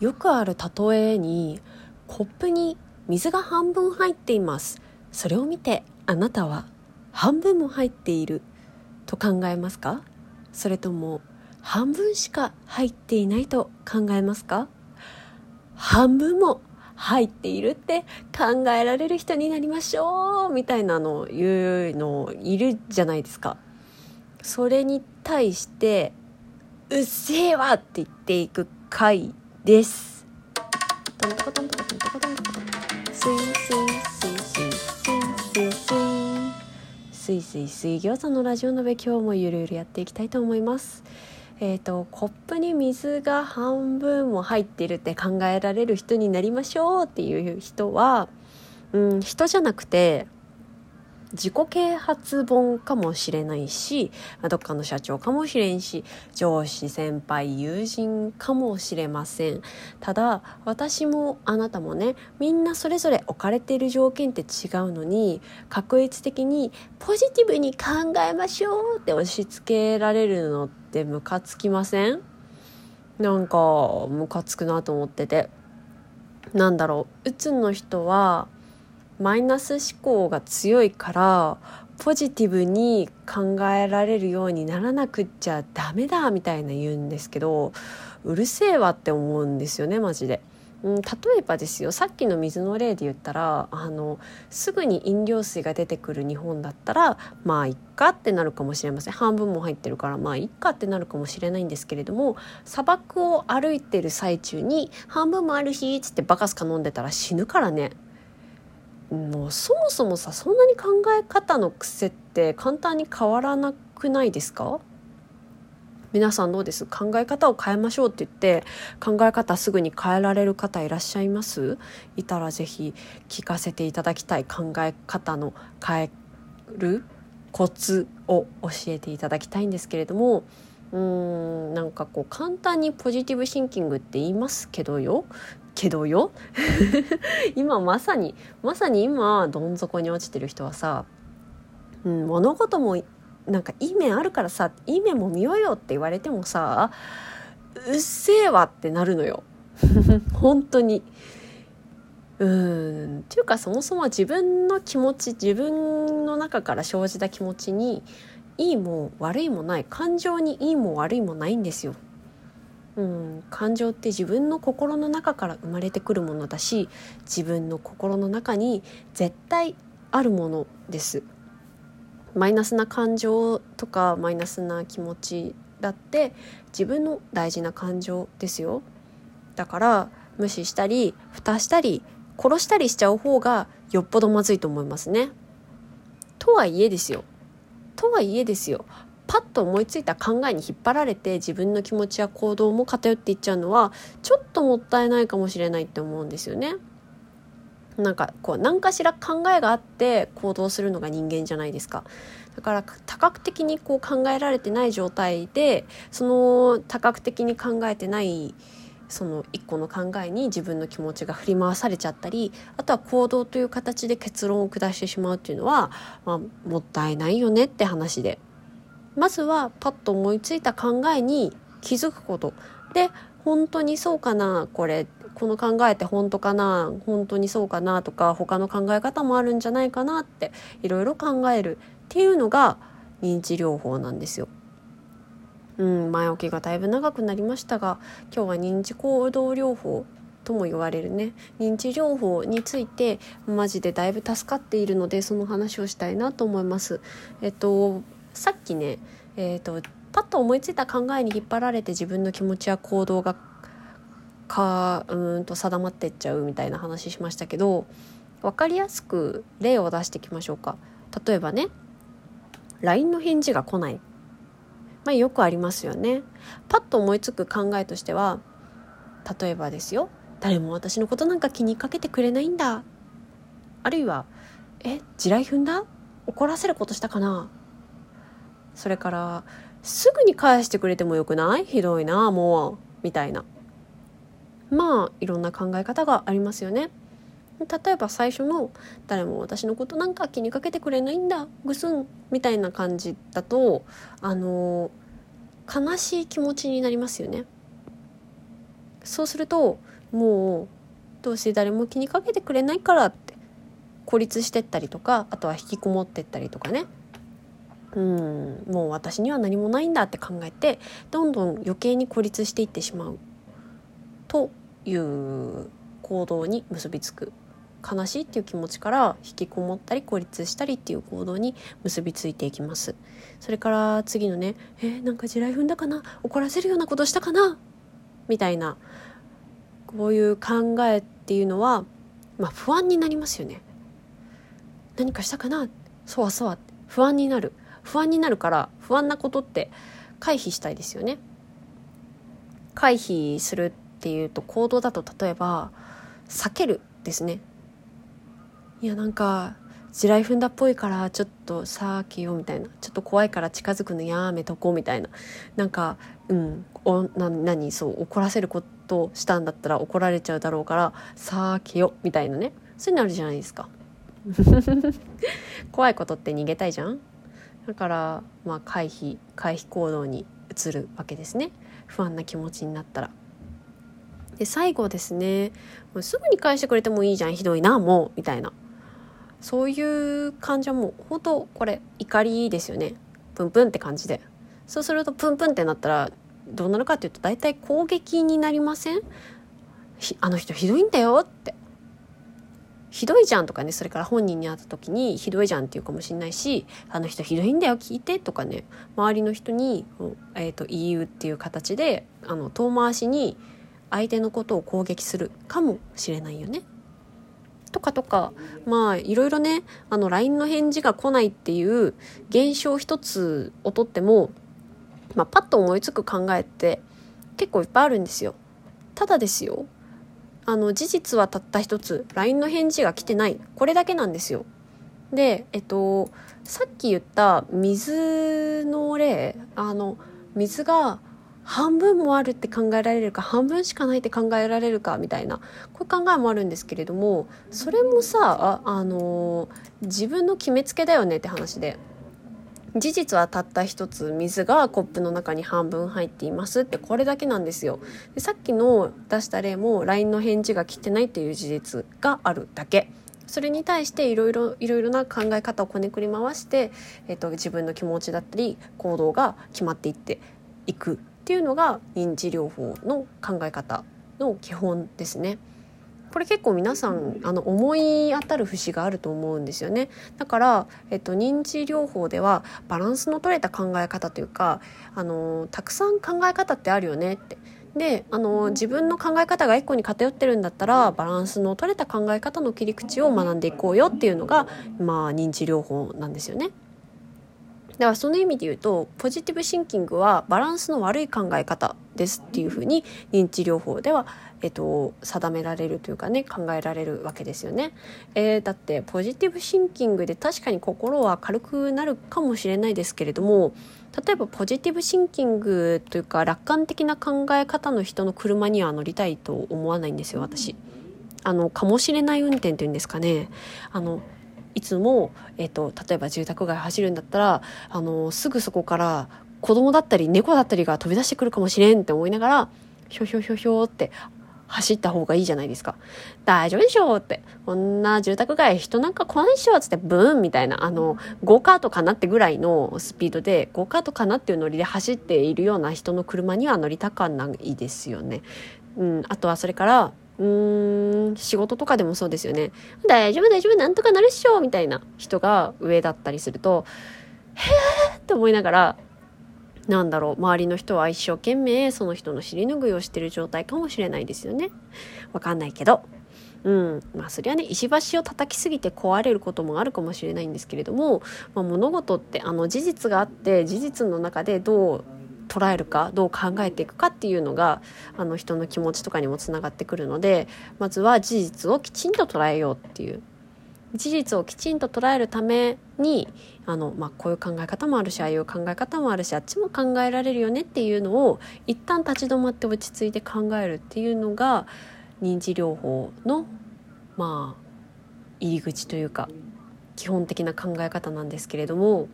よくある例えにコップに水が半分入っていますそれを見てあなたは半分も入っていると考えますか？それとも半分しか入っていないと考えますか？半分も入っているって考えられる人になりましょうみたいなのを言うのいるじゃないですか。それに対して「うっせえわ!」って言っていく回です。トントコトントコトントコトントコトンスイスイスイスイスイスイスイスイスイ餃子のラジオ鍋今日もゆるゆるやっていきたいと思います。えーと、コップに水が半分も入ってるって考えられる人になりましょうっていう人は、うん、人じゃなくて自己啓発本かもしれないしどっかの社長かもしれんし上司先輩友人かもしれません。ただ私もあなたもねみんなそれぞれ置かれている条件って違うのに確率的にポジティブに考えましょうって押し付けられるのってムカつきません？なんかムカつくなと思ってて。なんだろう。うつの人はマイナス思考が強いからポジティブに考えられるようにならなくっちゃダメだみたいな言うんですけどうるせえわって思うんですよねマジで。うん、例えばですよさっきの水の例で言ったらあのすぐに飲料水が出てくる日本だったらまあいっかってなるかもしれません半分も入ってるからまあいっかってなるかもしれないんですけれども砂漠を歩いてる最中に半分もある日っつってバカスカ飲んでたら死ぬからねもうそもそもさそんなに考え方の癖って簡単に変わらなくないですか？皆さんどうです？考え方を変えましょうって言って考え方すぐに変えられる方いらっしゃいます？いたら是非聞かせていただきたい。考え方の変えるコツを教えていただきたいんですけれどもうーんなんかこう簡単にポジティブシンキングって言いますけどよ。けどよ 今まさにまさに今どん底に落ちてる人はさ、うん、物事もなんかいい面あるからさいい面も見ようよって言われてもさうっせえわってなるのよ 本当に。うんっていうかそもそも自分の気持ち自分の中から生じた気持ちにいいも悪いもない感情にいいも悪いもないんですよ。うん、感情って自分の心の中から生まれてくるものだし自分の心の中に絶対あるものです。マイナスな感情とかマイナスな気持ちだって自分の大事な感情ですよ。だから無視したり蓋したり殺したりしちゃう方がよっぽどまずいと思いますね。とはいえですよ。とはいえですよ。パッと思いついた考えに引っ張られて自分の気持ちや行動も偏っていっちゃうのはちょっともったいないかもしれないって思うんですよね。なんかこう何かしら考えがあって行動するのが人間じゃないですか。だから多角的にこう考えられてない状態でその多角的に考えてないその一個の考えに自分の気持ちが振り回されちゃったりあとは行動という形で結論を下してしまうっていうのは、まあ、もったいないよねって話でまずはパッと思いついた考えに気づくことで本当にそうかなこれこの考えって本当かな本当にそうかなとか他の考え方もあるんじゃないかなっていろいろ考えるっていうのが認知療法なんですよ。うん、前置きがだいぶ長くなりましたが今日は認知行動療法とも言われるね認知療法についてマジでだいぶ助かっているのでその話をしたいなと思います。えっとさっきね、えーと、パッと思いついた考えに引っ張られて自分の気持ちや行動がかうんと定まってっちゃうみたいな話しましたけど分かりやすく例を出していきましょうか。例えばね LINE の返事が来ない。まあよくありますよね。パッと思いつく考えとしては例えばですよ誰も私のことなんか気にかけてくれないんだ。あるいはえ地雷踏んだ？怒らせることしたかな？それからすぐに返してくれてもよくない？ひどいなもうみたいな。まあいろんな考え方がありますよね。例えば最初の「誰も私のことなんか気にかけてくれないんだぐすん」みたいな感じだとあの悲しい気持ちになりますよね。そうするともうどうせ誰も気にかけてくれないからって孤立してったりとかあとは引きこもってったりとかね。うん。もう私には何もないんだって考えてどんどん余計に孤立していってしまう。という行動に結びつく。悲しいっていう気持ちから引きこもったり孤立したりっていう行動に結びついていきます。それから次のねえー、なんか地雷踏んだかな？怒らせるようなことしたかな？みたいなこういう考えっていうのは、まあ、不安になりますよね。何かしたかな？そわそわ不安になる。不安になるから不安なことって回避したいですよね。回避するっていうと行動だと例えば避けるですね。いやなんか地雷踏んだっぽいからちょっと避けようみたいな。ちょっと怖いから近づくのやめとこうみたいな。なんかうんおな何そう怒らせることしたんだったら怒られちゃうだろうから避けよみたいなね。そういうのあるじゃないですか。怖いことって逃げたいじゃん。だからまあ回避回避行動に移るわけですね。不安な気持ちになったら。で最後ですね。もうすぐに返してくれてもいいじゃんひどいなもうみたいな。そういう感じはもう本当これ怒りですよね。プンプンって感じで。そうするとプンプンってなったらどうなるかっていうと大体攻撃になりません？あの人ひどいんだよって。ひどいじゃんとかねそれから本人に会った時にひどいじゃんって言うかもしれないしあの人ひどいんだよ聞いてとかね周りの人に、えーと、言うっていう形であの遠回しに相手のことを攻撃するかもしれないよね。とかとかまあいろいろねあの LINE の返事が来ないっていう現象一つをとっても、まあ、パッと思いつく考えって結構いっぱいあるんですよ。ただですよあの事実はたった一つ LINE の返事が来てないこれだけなんですよ。でえっとさっき言った水の例あの水が半分もあるって考えられるか半分しかないって考えられるかみたいなこういう考えもあるんですけれどもそれもさあ、あの自分の決めつけだよねって話で事実はたった一つ水がコップの中に半分入っていますってこれだけなんですよでさっきの出した例も LINE の返事が来てないっていう事実があるだけそれに対していろいろいろいろな考え方をこねくり回して、えっと、自分の気持ちだったり行動が決まっていっていくっていうのが認知療法の考え方の基本ですね。これ結構皆さんあの思い当たる節があると思うんですよねだから、えっと、認知療法ではバランスの取れた考え方というかあのたくさん考え方ってあるよねってであの自分の考え方が一個に偏ってるんだったらバランスの取れた考え方の切り口を学んでいこうよっていうのが、まあ、認知療法なんですよね。だからその意味で言うとポジティブシンキングはバランスの悪い考え方ですっていうふうに認知療法では、えっと、定められるというかね考えられるわけですよね、えー、だってポジティブシンキングで確かに心は軽くなるかもしれないですけれども例えばポジティブシンキングというか楽観的な考え方の人の車には乗りたいと思わないんですよ私。あのかもしれない運転っていうんですかねあのいつも、えーと、例えば住宅街走るんだったらあのすぐそこから子供だったり猫だったりが飛び出してくるかもしれんって思いながらひょひょひょひょって走った方がいいじゃないですか。大丈夫でしょうって。こんな住宅街人なんか来ないでしょつってブーンみたいな、あの、ゴーカートかなってぐらいのスピードで、ゴーカートかなっていうノリで走っているような人の車には乗りたかないですよね。うん、あとはそれから、うーん、仕事とかでもそうですよね。大丈夫大丈夫なんとかなるっしょみたいな人が上だったりすると、へーって思いながら、なんだろう、周りの人は一生懸命その人の尻拭いをしてる状態かもしれないですよね。わかんないけど。うん、まあそれはね石橋を叩きすぎて壊れることもあるかもしれないんですけれども、まあ、物事ってあの事実があって事実の中でどう捉えるかどう考えていくかっていうのがあの人の気持ちとかにもつながってくるのでまずは事実をきちんと捉えようっていう事実をきちんと捉えるためにあの、まあ、こういう考え方もあるしああいう考え方もあるしあっちも考えられるよねっていうのを一旦立ち止まって落ち着いて考えるっていうのが認知療法のまあ入り口というか基本的な考え方なんですけれども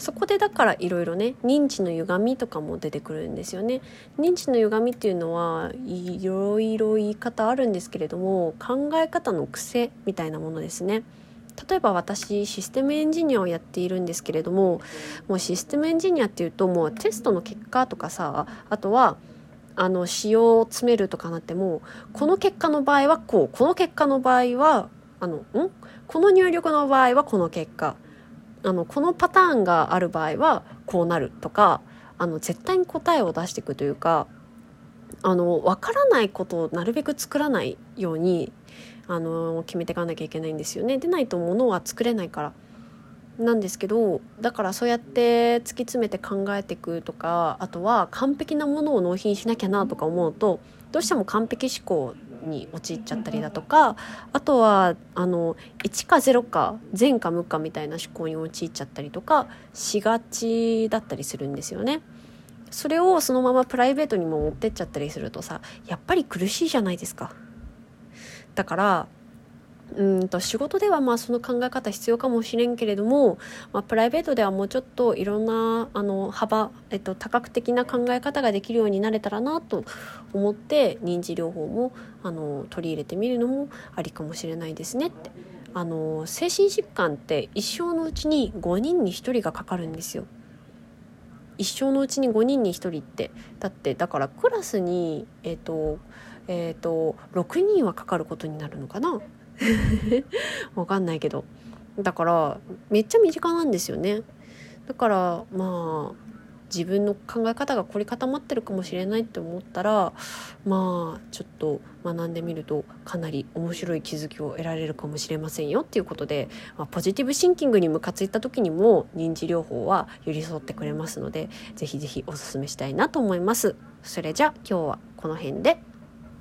そこでだからいろいろね認知の歪みとかも出てくるんですよね。認知の歪みっていうのはいろいろ言い方あるんですけれども考え方の癖みたいなものですね。例えば私システムエンジニアをやっているんですけれどももうシステムエンジニアっていうともうテストの結果とかさあとはあの仕様を詰めるとかなってもこの結果の場合はこうこの結果の場合はあのん？この入力の場合はこの結果。あのこのパターンがある場合はこうなるとかあの絶対に答えを出していくというかあの分からないことをなるべく作らないようにあの決めていかなきゃいけないんですよね。でないと物は作れないからなんですけどだからそうやって突き詰めて考えていくとかあとは完璧なものを納品しなきゃなとか思うとどうしても完璧思考に陥っちゃったりだとかあとはあの1か0か善か無かみたいな思考に陥っちゃったりとかしがちだったりするんですよね。それをそのままプライベートにも持ってっちゃったりするとさやっぱり苦しいじゃないですか。だからうんと仕事ではまあその考え方必要かもしれんけれども、まあ、プライベートではもうちょっといろんなあの幅、えっと、多角的な考え方ができるようになれたらなと思って認知療法もあの取り入れてみるのもありかもしれないですねって。あの精神疾患って一生のうちに5人に1人がかかるんですよ。一生のうちに5人に1人って。だってだからクラスにえっ、とえっ、と6人はかかることになるのかな。わかんないけど。だからめっちゃ身近なんですよね。だからまあ自分の考え方が凝り固まってるかもしれないって思ったらまあちょっと学んでみるとかなり面白い気づきを得られるかもしれませんよ。っていうことで、まあ、ポジティブシンキングにムカついた時にも認知療法は寄り添ってくれますので是非是非おすすめしたいなと思います。それじゃ今日はこの辺で。